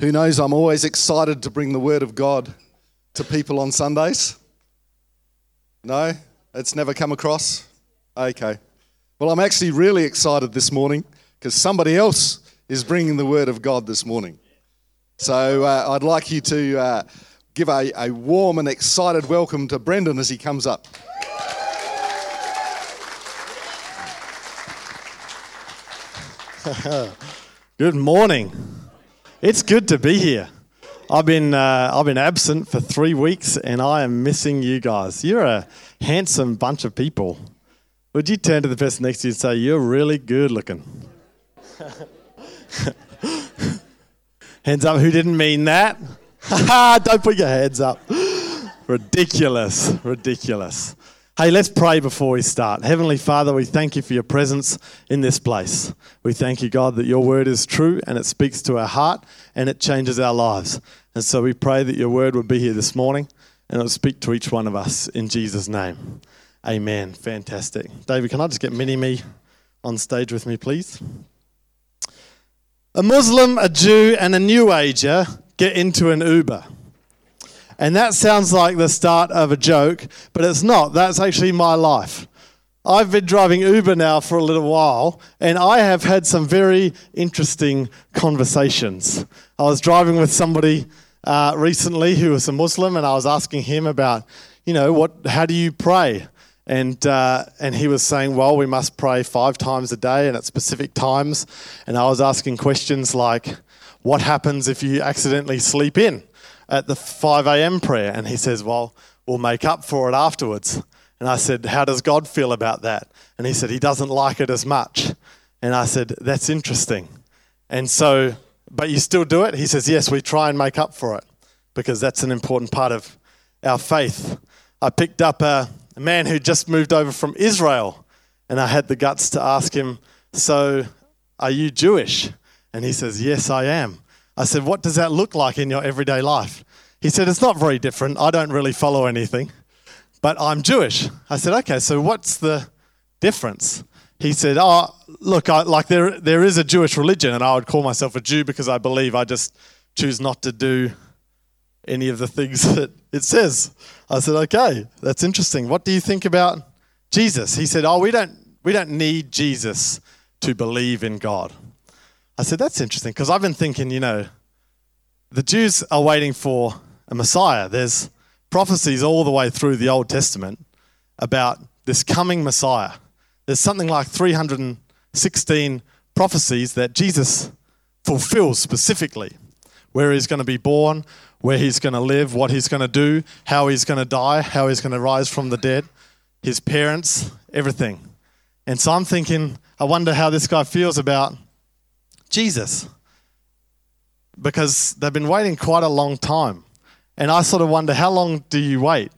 Who knows, I'm always excited to bring the Word of God to people on Sundays. No? It's never come across? Okay. Well, I'm actually really excited this morning because somebody else is bringing the Word of God this morning. So uh, I'd like you to uh, give a, a warm and excited welcome to Brendan as he comes up. Good morning. It's good to be here. I've been uh, I've been absent for three weeks, and I am missing you guys. You're a handsome bunch of people. Would you turn to the person next to you and say, "You're really good looking"? hands up. Who didn't mean that? Don't put your hands up. ridiculous, ridiculous. Hey, let's pray before we start. Heavenly Father, we thank you for your presence in this place. We thank you, God, that your word is true and it speaks to our heart and it changes our lives. And so we pray that your word would be here this morning and it will speak to each one of us in Jesus' name. Amen. Fantastic. David, can I just get Mini Me on stage with me, please? A Muslim, a Jew, and a New Ager get into an Uber. And that sounds like the start of a joke, but it's not. That's actually my life. I've been driving Uber now for a little while, and I have had some very interesting conversations. I was driving with somebody uh, recently who was a Muslim, and I was asking him about, you know, what, how do you pray? And, uh, and he was saying, well, we must pray five times a day and at specific times. And I was asking questions like, what happens if you accidentally sleep in? At the 5 a.m. prayer. And he says, Well, we'll make up for it afterwards. And I said, How does God feel about that? And he said, He doesn't like it as much. And I said, That's interesting. And so, but you still do it? He says, Yes, we try and make up for it because that's an important part of our faith. I picked up a, a man who just moved over from Israel and I had the guts to ask him, So, are you Jewish? And he says, Yes, I am. I said, What does that look like in your everyday life? He said, It's not very different. I don't really follow anything, but I'm Jewish. I said, Okay, so what's the difference? He said, Oh, look, I, like there, there is a Jewish religion, and I would call myself a Jew because I believe I just choose not to do any of the things that it says. I said, Okay, that's interesting. What do you think about Jesus? He said, Oh, we don't, we don't need Jesus to believe in God. I said, that's interesting because I've been thinking, you know, the Jews are waiting for a Messiah. There's prophecies all the way through the Old Testament about this coming Messiah. There's something like 316 prophecies that Jesus fulfills specifically where he's going to be born, where he's going to live, what he's going to do, how he's going to die, how he's going to rise from the dead, his parents, everything. And so I'm thinking, I wonder how this guy feels about Jesus. Because they've been waiting quite a long time. And I sort of wonder, how long do you wait?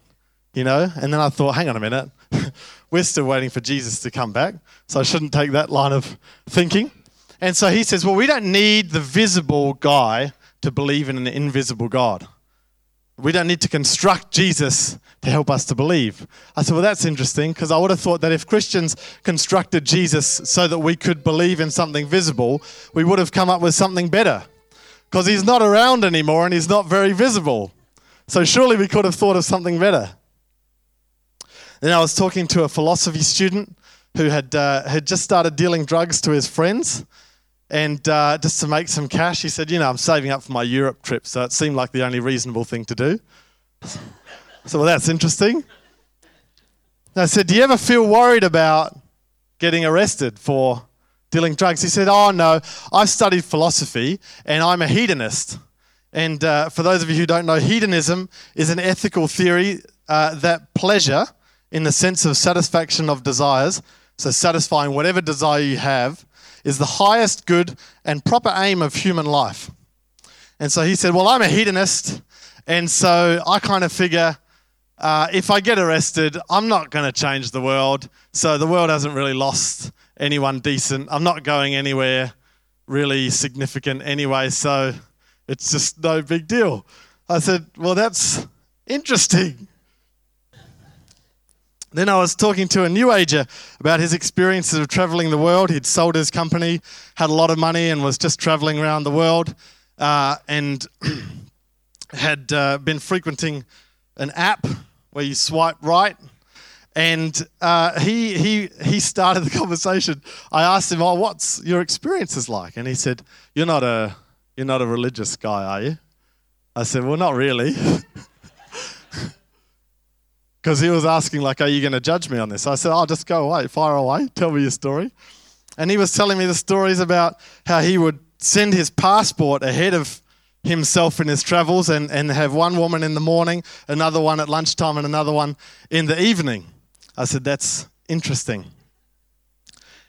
You know? And then I thought, hang on a minute. We're still waiting for Jesus to come back. So I shouldn't take that line of thinking. And so he says, well, we don't need the visible guy to believe in an invisible God. We don't need to construct Jesus to help us to believe. I said, Well, that's interesting because I would have thought that if Christians constructed Jesus so that we could believe in something visible, we would have come up with something better because he's not around anymore and he's not very visible. So surely we could have thought of something better. Then I was talking to a philosophy student who had, uh, had just started dealing drugs to his friends. And uh, just to make some cash, he said, You know, I'm saving up for my Europe trip. So it seemed like the only reasonable thing to do. So, well, that's interesting. I said, Do you ever feel worried about getting arrested for dealing drugs? He said, Oh, no. I've studied philosophy and I'm a hedonist. And uh, for those of you who don't know, hedonism is an ethical theory uh, that pleasure, in the sense of satisfaction of desires, so satisfying whatever desire you have, is the highest good and proper aim of human life. And so he said, Well, I'm a hedonist, and so I kind of figure uh, if I get arrested, I'm not going to change the world. So the world hasn't really lost anyone decent. I'm not going anywhere really significant anyway, so it's just no big deal. I said, Well, that's interesting. Then I was talking to a new ager about his experiences of traveling the world. He'd sold his company, had a lot of money, and was just traveling around the world. uh, and had uh, been frequenting an app where you swipe right. And uh, he, he, he started the conversation. I asked him, Oh, what's your experiences like? And he said, You're not a, you're not a religious guy, are you? I said, Well, not really. Because he was asking, like, are you going to judge me on this? I said, i'll oh, just go away, fire away, tell me your story. And he was telling me the stories about how he would send his passport ahead of himself in his travels and, and have one woman in the morning, another one at lunchtime, and another one in the evening. I said, that's interesting.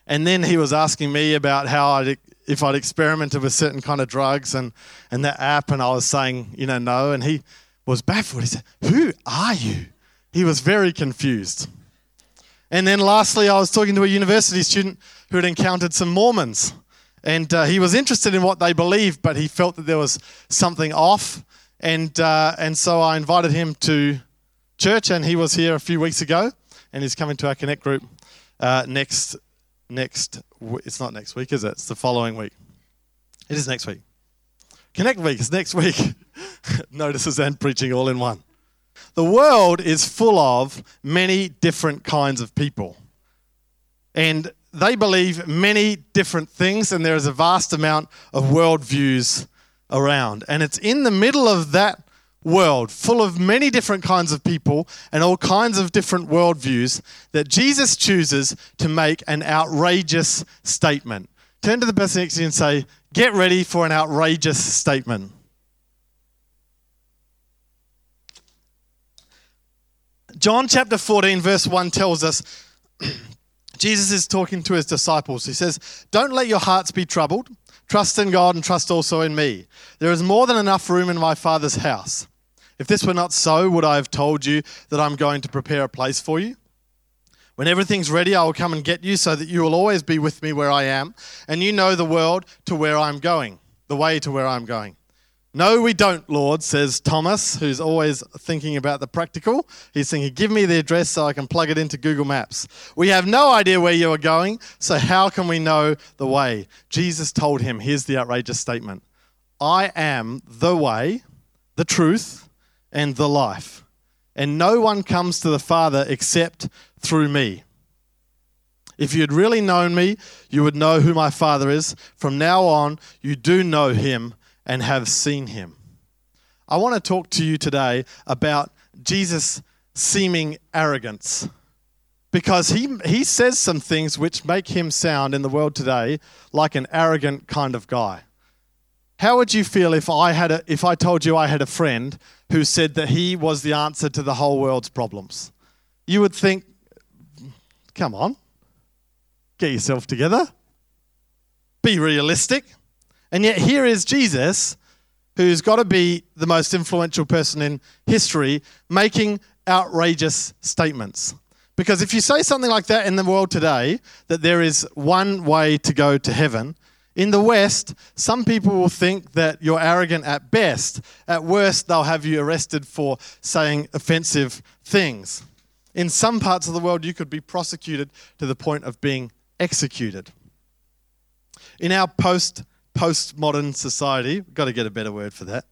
And then he was asking me about how I'd, if I'd experimented with certain kind of drugs and, and that app, and I was saying, you know, no. And he was baffled. He said, Who are you? He was very confused. And then lastly, I was talking to a university student who had encountered some Mormons. And uh, he was interested in what they believed, but he felt that there was something off. And, uh, and so I invited him to church, and he was here a few weeks ago, and he's coming to our Connect group uh, next, next, it's not next week, is it? It's the following week. It is next week. Connect week is next week. Notices and preaching all in one. The world is full of many different kinds of people. And they believe many different things, and there is a vast amount of worldviews around. And it's in the middle of that world, full of many different kinds of people and all kinds of different worldviews, that Jesus chooses to make an outrageous statement. Turn to the person next to you and say, Get ready for an outrageous statement. John chapter 14, verse 1 tells us Jesus is talking to his disciples. He says, Don't let your hearts be troubled. Trust in God and trust also in me. There is more than enough room in my Father's house. If this were not so, would I have told you that I'm going to prepare a place for you? When everything's ready, I will come and get you so that you will always be with me where I am, and you know the world to where I'm going, the way to where I'm going. No, we don't, Lord, says Thomas, who's always thinking about the practical. He's thinking, Give me the address so I can plug it into Google Maps. We have no idea where you are going, so how can we know the way? Jesus told him, Here's the outrageous statement I am the way, the truth, and the life. And no one comes to the Father except through me. If you had really known me, you would know who my Father is. From now on, you do know him and have seen him. I want to talk to you today about Jesus' seeming arrogance because he, he says some things which make him sound in the world today like an arrogant kind of guy. How would you feel if I, had a, if I told you I had a friend who said that he was the answer to the whole world's problems? You would think, come on, get yourself together, be realistic. And yet, here is Jesus, who's got to be the most influential person in history, making outrageous statements. Because if you say something like that in the world today, that there is one way to go to heaven, in the West, some people will think that you're arrogant at best. At worst, they'll have you arrested for saying offensive things. In some parts of the world, you could be prosecuted to the point of being executed. In our post postmodern society, we've got to get a better word for that.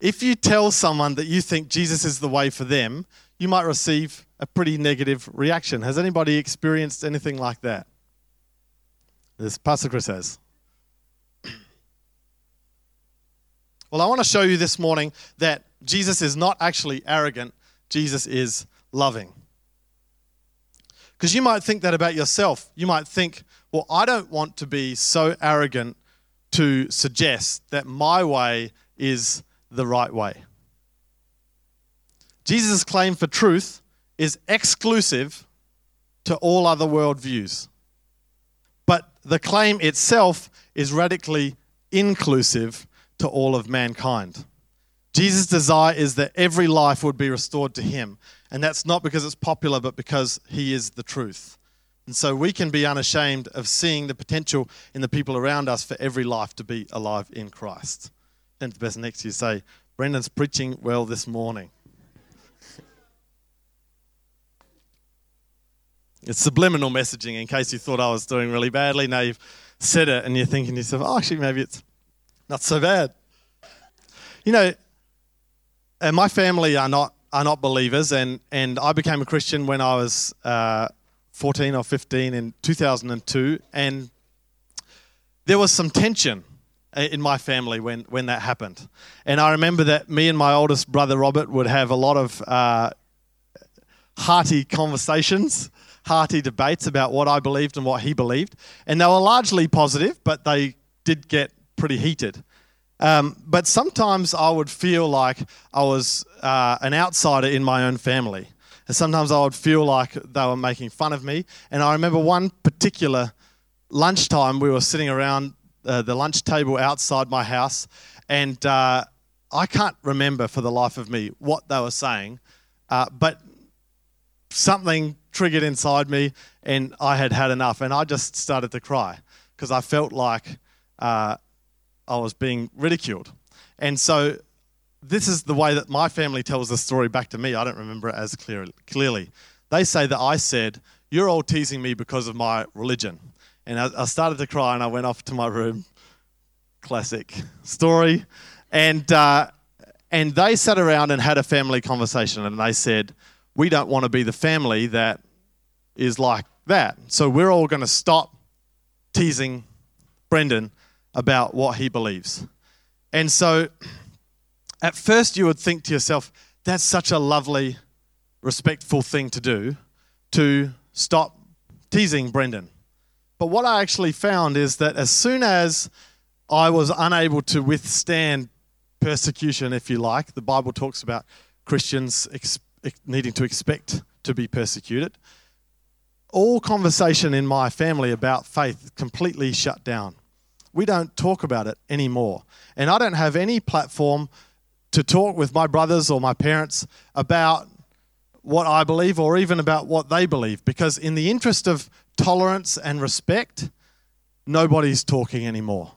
If you tell someone that you think Jesus is the way for them, you might receive a pretty negative reaction. Has anybody experienced anything like that? This Pastor Chris has. Well, I want to show you this morning that Jesus is not actually arrogant, Jesus is loving. Because you might think that about yourself. You might think, well, I don't want to be so arrogant to suggest that my way is the right way. Jesus' claim for truth is exclusive to all other worldviews. But the claim itself is radically inclusive to all of mankind. Jesus' desire is that every life would be restored to him. And that's not because it's popular, but because he is the truth. And so we can be unashamed of seeing the potential in the people around us for every life to be alive in Christ. And the person next to you say, Brendan's preaching well this morning. it's subliminal messaging in case you thought I was doing really badly. Now you've said it and you're thinking to yourself, oh, actually, maybe it's not so bad. You know, and my family are not are not believers, and and I became a Christian when I was uh, 14 or 15 in 2002, and there was some tension in my family when when that happened, and I remember that me and my oldest brother Robert would have a lot of uh, hearty conversations, hearty debates about what I believed and what he believed, and they were largely positive, but they did get pretty heated. Um, but sometimes I would feel like I was uh, an outsider in my own family. And sometimes I would feel like they were making fun of me. And I remember one particular lunchtime, we were sitting around uh, the lunch table outside my house, and uh, I can't remember for the life of me what they were saying, uh, but something triggered inside me, and I had had enough, and I just started to cry because I felt like uh, I was being ridiculed. And so this is the way that my family tells the story back to me. I don't remember it as clear, clearly. They say that I said, You're all teasing me because of my religion. And I, I started to cry and I went off to my room. Classic story. And, uh, and they sat around and had a family conversation and they said, We don't want to be the family that is like that. So we're all going to stop teasing Brendan about what he believes. And so at first you would think to yourself, that's such a lovely, respectful thing to do to stop teasing Brendan. But what I actually found is that as soon as I was unable to withstand persecution, if you like, the Bible talks about Christians ex- needing to expect to be persecuted. All conversation in my family about faith completely shut down we don't talk about it anymore. And I don't have any platform to talk with my brothers or my parents about what I believe or even about what they believe because, in the interest of tolerance and respect, nobody's talking anymore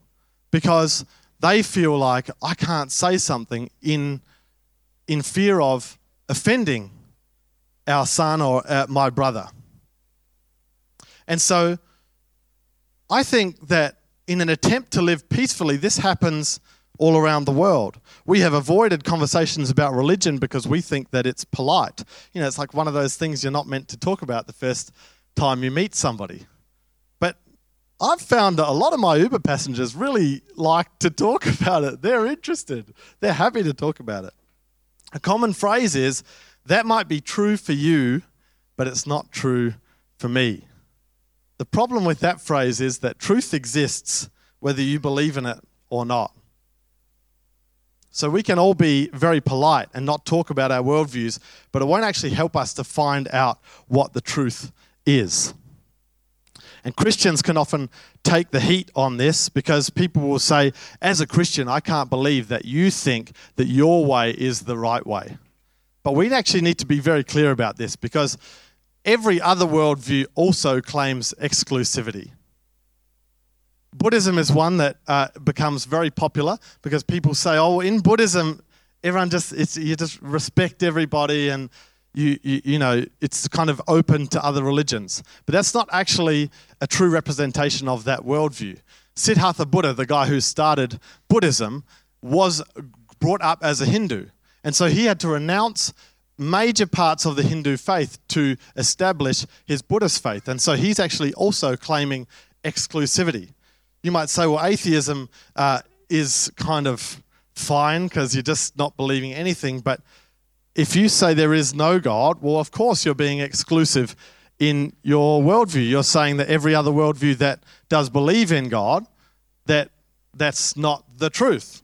because they feel like I can't say something in, in fear of offending our son or uh, my brother. And so I think that in an attempt to live peacefully, this happens all around the world. We have avoided conversations about religion because we think that it's polite. You know, it's like one of those things you're not meant to talk about the first time you meet somebody. But I've found that a lot of my Uber passengers really like to talk about it. They're interested, they're happy to talk about it. A common phrase is, that might be true for you, but it's not true for me. The problem with that phrase is that truth exists whether you believe in it or not. So we can all be very polite and not talk about our worldviews, but it won't actually help us to find out what the truth is. And Christians can often take the heat on this because people will say, as a Christian, I can't believe that you think that your way is the right way. But we actually need to be very clear about this because every other worldview also claims exclusivity. Buddhism is one that uh, becomes very popular because people say, "Oh, in Buddhism, everyone just you just respect everybody and you, you, you know it's kind of open to other religions." But that's not actually a true representation of that worldview. Siddhartha Buddha, the guy who started Buddhism, was brought up as a Hindu, and so he had to renounce major parts of the Hindu faith to establish his Buddhist faith. And so he's actually also claiming exclusivity. You might say, well, atheism uh, is kind of fine because you're just not believing anything. But if you say there is no God, well, of course you're being exclusive in your worldview. You're saying that every other worldview that does believe in God, that that's not the truth.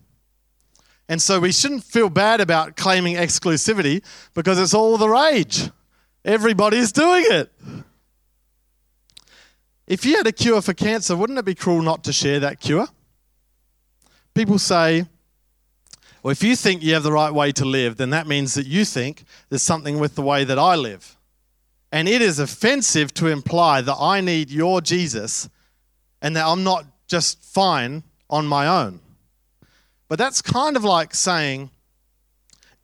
And so we shouldn't feel bad about claiming exclusivity because it's all the rage. Everybody's doing it. If you had a cure for cancer, wouldn't it be cruel not to share that cure? People say, well, if you think you have the right way to live, then that means that you think there's something with the way that I live. And it is offensive to imply that I need your Jesus and that I'm not just fine on my own. But that's kind of like saying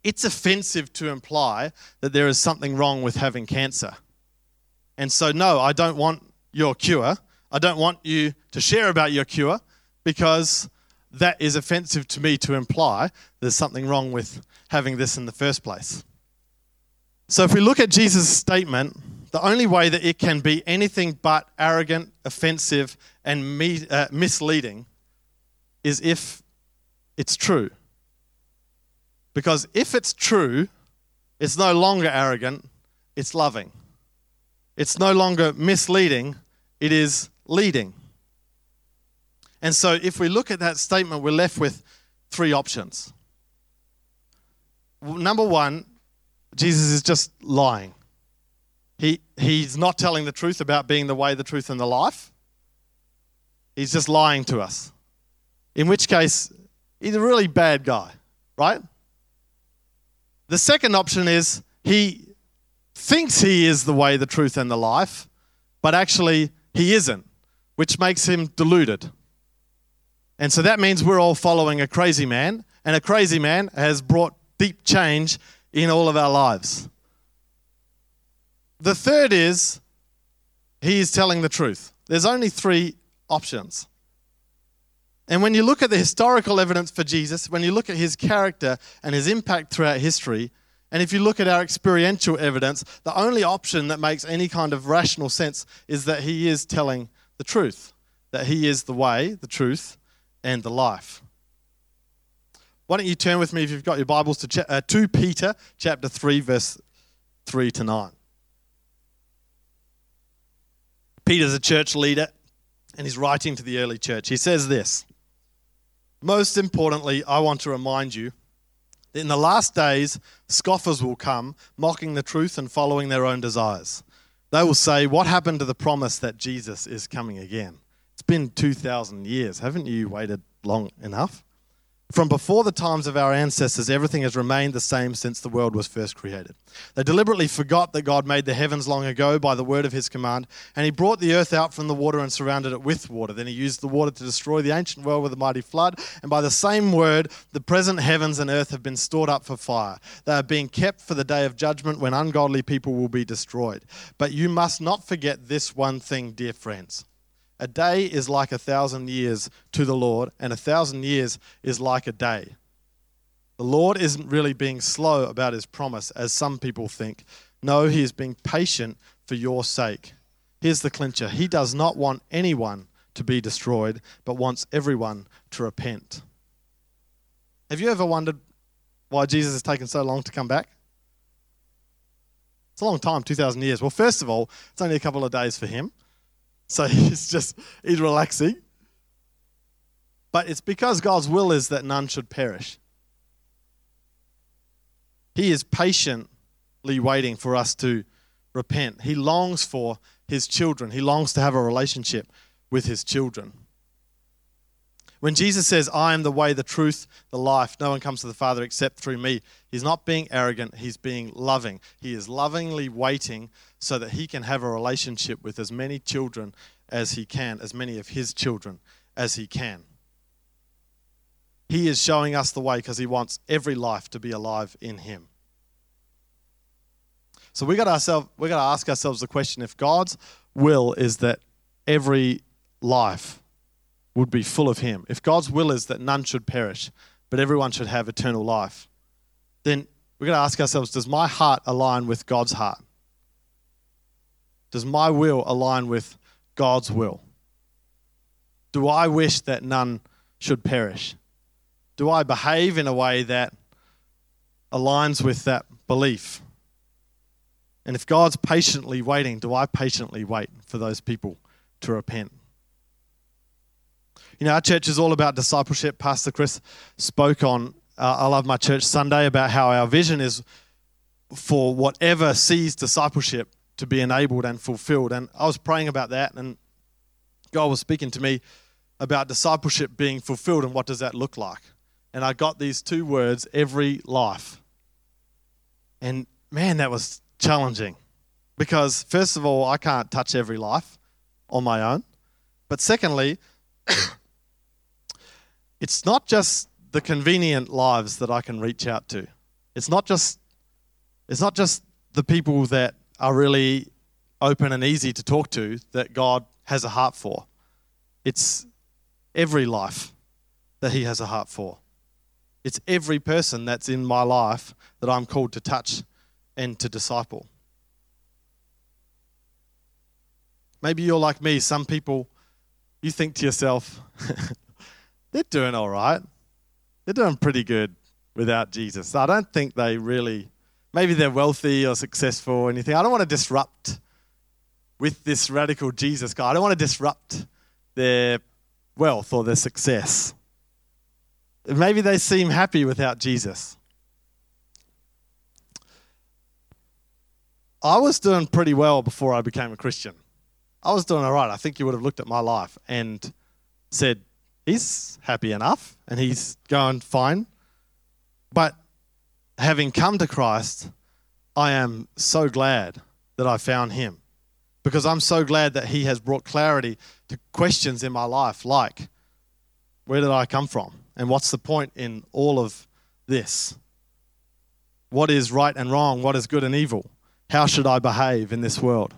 it's offensive to imply that there is something wrong with having cancer. And so, no, I don't want your cure. I don't want you to share about your cure because that is offensive to me to imply there's something wrong with having this in the first place. So if we look at Jesus' statement, the only way that it can be anything but arrogant, offensive, and me, uh, misleading is if it's true. Because if it's true, it's no longer arrogant, it's loving. It's no longer misleading, it is leading. And so if we look at that statement, we're left with three options. Number one, Jesus is just lying. He, he's not telling the truth about being the way, the truth, and the life. He's just lying to us. In which case, he's a really bad guy, right? The second option is he thinks he is the way, the truth, and the life, but actually he isn't, which makes him deluded. And so that means we're all following a crazy man, and a crazy man has brought deep change in all of our lives. The third is he is telling the truth. There's only three options. And when you look at the historical evidence for Jesus, when you look at his character and his impact throughout history, and if you look at our experiential evidence, the only option that makes any kind of rational sense is that he is telling the truth, that he is the way, the truth, and the life. Why don't you turn with me, if you've got your Bibles, to, uh, 2 Peter chapter 3, verse 3 to 9. Peter's a church leader, and he's writing to the early church. He says this Most importantly, I want to remind you in the last days, scoffers will come, mocking the truth and following their own desires. They will say, What happened to the promise that Jesus is coming again? It's been 2,000 years. Haven't you waited long enough? From before the times of our ancestors, everything has remained the same since the world was first created. They deliberately forgot that God made the heavens long ago by the word of his command, and he brought the earth out from the water and surrounded it with water. Then he used the water to destroy the ancient world with a mighty flood, and by the same word, the present heavens and earth have been stored up for fire. They are being kept for the day of judgment when ungodly people will be destroyed. But you must not forget this one thing, dear friends. A day is like a thousand years to the Lord, and a thousand years is like a day. The Lord isn't really being slow about his promise, as some people think. No, he is being patient for your sake. Here's the clincher He does not want anyone to be destroyed, but wants everyone to repent. Have you ever wondered why Jesus has taken so long to come back? It's a long time, 2,000 years. Well, first of all, it's only a couple of days for him. So he's just, he's relaxing. But it's because God's will is that none should perish. He is patiently waiting for us to repent. He longs for his children, he longs to have a relationship with his children. When Jesus says, I am the way, the truth, the life, no one comes to the Father except through me, he's not being arrogant, he's being loving. He is lovingly waiting so that he can have a relationship with as many children as he can, as many of his children as he can. He is showing us the way because he wants every life to be alive in him. So we got ourselves we got to ask ourselves the question if God's will is that every life would be full of Him, if God's will is that none should perish, but everyone should have eternal life, then we're going to ask ourselves Does my heart align with God's heart? Does my will align with God's will? Do I wish that none should perish? Do I behave in a way that aligns with that belief? And if God's patiently waiting, do I patiently wait for those people to repent? You know, our church is all about discipleship. Pastor Chris spoke on uh, I Love My Church Sunday about how our vision is for whatever sees discipleship to be enabled and fulfilled. And I was praying about that, and God was speaking to me about discipleship being fulfilled and what does that look like. And I got these two words every life. And man, that was challenging because, first of all, I can't touch every life on my own. But secondly, it's not just the convenient lives that I can reach out to. It's not just it's not just the people that are really open and easy to talk to that God has a heart for. It's every life. that He has a heart for. It's every person that's in my life that I'm called to touch and to disciple. Maybe you're like me. Some people, you think to yourself, they're doing all right. They're doing pretty good without Jesus. I don't think they really, maybe they're wealthy or successful or anything. I don't want to disrupt with this radical Jesus guy. I don't want to disrupt their wealth or their success. Maybe they seem happy without Jesus. I was doing pretty well before I became a Christian. I was doing all right. I think you would have looked at my life and said, he's happy enough and he's going fine. But having come to Christ, I am so glad that I found him because I'm so glad that he has brought clarity to questions in my life like, where did I come from? And what's the point in all of this? What is right and wrong? What is good and evil? How should I behave in this world?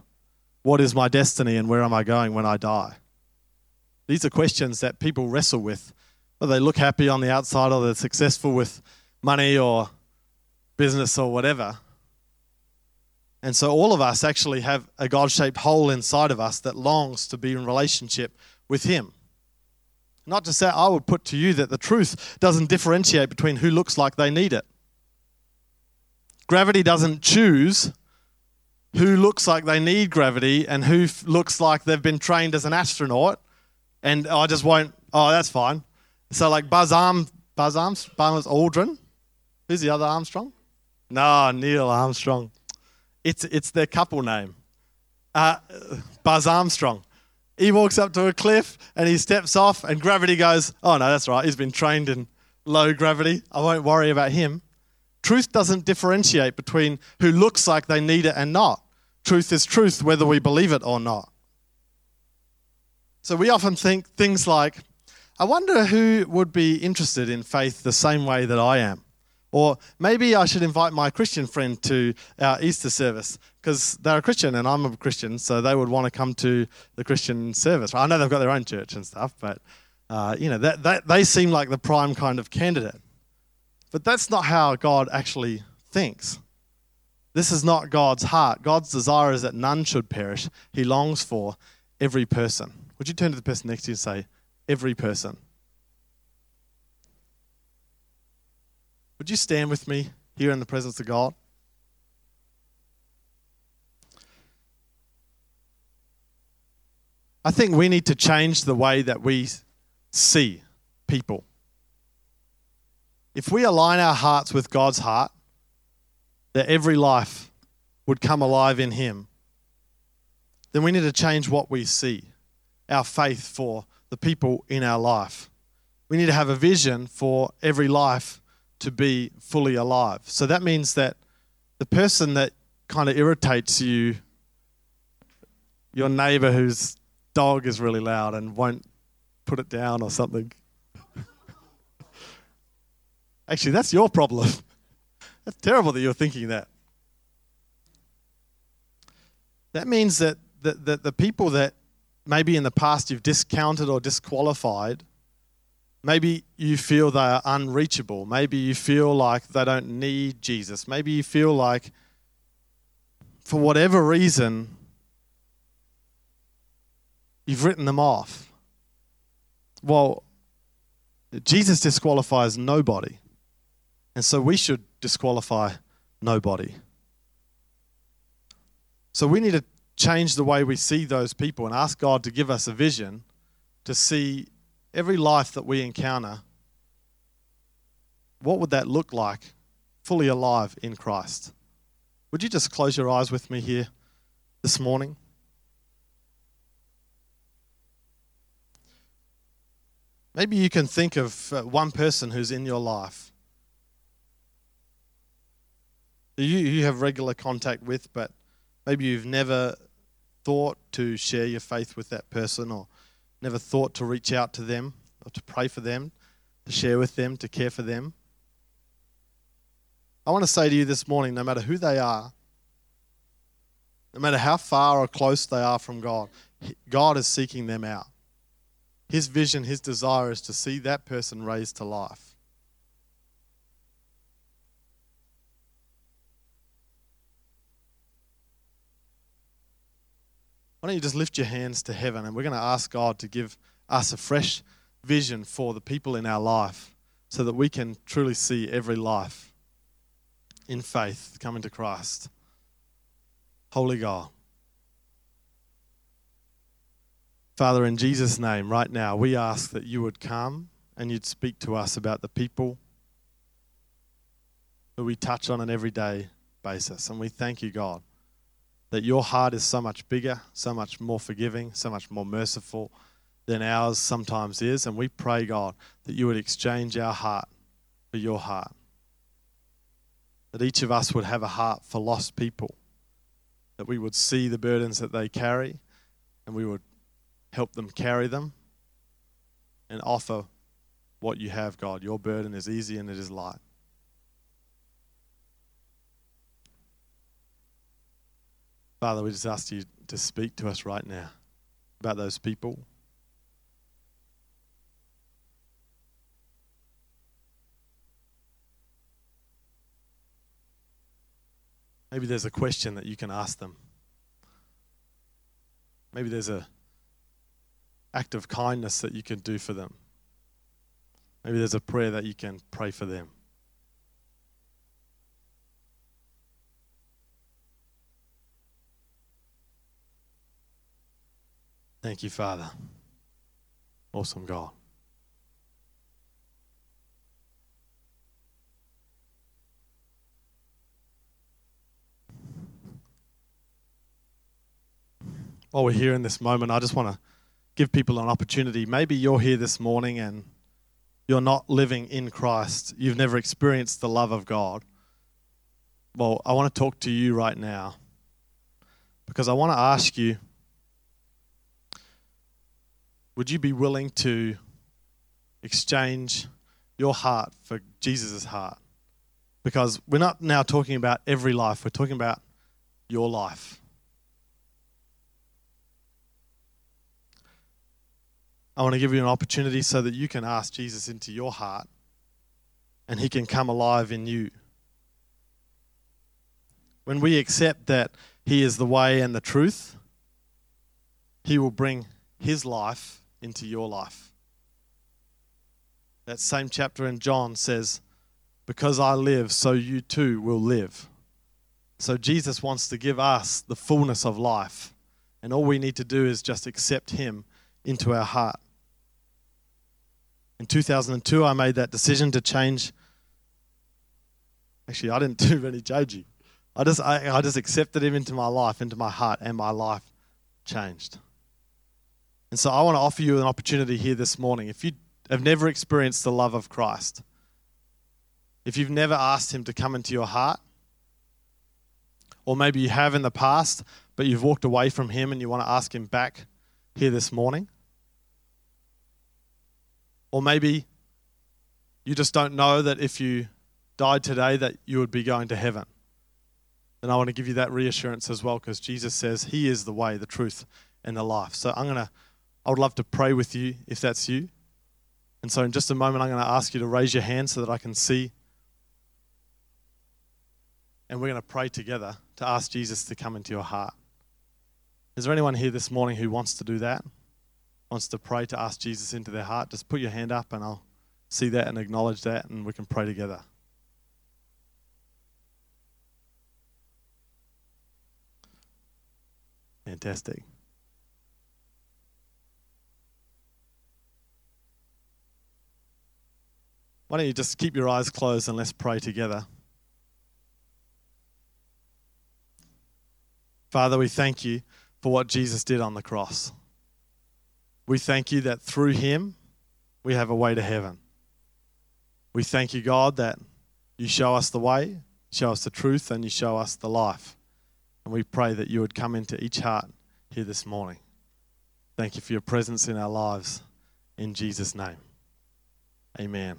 What is my destiny and where am I going when I die? These are questions that people wrestle with. Whether they look happy on the outside or they're successful with money or business or whatever. And so all of us actually have a God shaped hole inside of us that longs to be in relationship with Him. Not to say, I would put to you that the truth doesn't differentiate between who looks like they need it. Gravity doesn't choose who looks like they need gravity and who f- looks like they've been trained as an astronaut, and I just won't. Oh, that's fine. So like Buzz Arm, Buzz Arms, Buzz Aldrin. Who's the other Armstrong? No, Neil Armstrong. It's it's their couple name. Uh, Buzz Armstrong. He walks up to a cliff and he steps off, and gravity goes, Oh, no, that's right. He's been trained in low gravity. I won't worry about him. Truth doesn't differentiate between who looks like they need it and not. Truth is truth, whether we believe it or not. So we often think things like, I wonder who would be interested in faith the same way that I am. Or maybe I should invite my Christian friend to our Easter service because they're a Christian and I'm a Christian, so they would want to come to the Christian service. I know they've got their own church and stuff, but uh, you know that, that they seem like the prime kind of candidate. But that's not how God actually thinks. This is not God's heart. God's desire is that none should perish. He longs for every person. Would you turn to the person next to you and say, every person? Would you stand with me here in the presence of God? I think we need to change the way that we see people. If we align our hearts with God's heart, that every life would come alive in Him, then we need to change what we see, our faith for the people in our life. We need to have a vision for every life to be fully alive. So that means that the person that kind of irritates you, your neighbor whose dog is really loud and won't put it down or something. Actually, that's your problem. That's terrible that you're thinking that. That means that the, the, the people that maybe in the past you've discounted or disqualified, maybe you feel they are unreachable. Maybe you feel like they don't need Jesus. Maybe you feel like, for whatever reason, you've written them off. Well, Jesus disqualifies nobody. And so we should disqualify nobody. So we need to change the way we see those people and ask God to give us a vision to see every life that we encounter. What would that look like fully alive in Christ? Would you just close your eyes with me here this morning? Maybe you can think of uh, one person who's in your life you, you have regular contact with, but maybe you've never thought to share your faith with that person or never thought to reach out to them or to pray for them, to share with them, to care for them. I want to say to you this morning no matter who they are, no matter how far or close they are from God, God is seeking them out. his vision, his desire is to see that person raised to life. Why don't you just lift your hands to heaven and we're going to ask God to give us a fresh vision for the people in our life so that we can truly see every life in faith coming to Christ. Holy God. Father, in Jesus' name, right now, we ask that you would come and you'd speak to us about the people that we touch on an everyday basis. And we thank you, God, that your heart is so much bigger, so much more forgiving, so much more merciful than ours sometimes is. And we pray, God, that you would exchange our heart for your heart. That each of us would have a heart for lost people. That we would see the burdens that they carry and we would help them carry them and offer what you have, God. Your burden is easy and it is light. Father, we just ask you to speak to us right now about those people. Maybe there's a question that you can ask them. Maybe there's a act of kindness that you can do for them. Maybe there's a prayer that you can pray for them. Thank you, Father. Awesome God. While we're here in this moment, I just want to give people an opportunity. Maybe you're here this morning and you're not living in Christ, you've never experienced the love of God. Well, I want to talk to you right now because I want to ask you would you be willing to exchange your heart for Jesus' heart? Because we're not now talking about every life, we're talking about your life. I want to give you an opportunity so that you can ask Jesus into your heart and he can come alive in you. When we accept that he is the way and the truth, he will bring his life into your life. That same chapter in John says, Because I live, so you too will live. So Jesus wants to give us the fullness of life. And all we need to do is just accept him into our heart. In 2002, I made that decision to change. Actually, I didn't do any changing. I just, I, I just accepted him into my life, into my heart, and my life changed. And so I want to offer you an opportunity here this morning. If you have never experienced the love of Christ, if you've never asked Him to come into your heart, or maybe you have in the past, but you've walked away from Him and you want to ask Him back here this morning, or maybe you just don't know that if you died today that you would be going to heaven. Then I want to give you that reassurance as well because Jesus says he is the way, the truth, and the life. So I'm going to I would love to pray with you if that's you. And so, in just a moment, I'm going to ask you to raise your hand so that I can see. And we're going to pray together to ask Jesus to come into your heart. Is there anyone here this morning who wants to do that? Wants to pray to ask Jesus into their heart? Just put your hand up and I'll see that and acknowledge that, and we can pray together. Fantastic. Why don't you just keep your eyes closed and let's pray together? Father, we thank you for what Jesus did on the cross. We thank you that through him we have a way to heaven. We thank you, God, that you show us the way, show us the truth, and you show us the life. And we pray that you would come into each heart here this morning. Thank you for your presence in our lives. In Jesus' name, amen.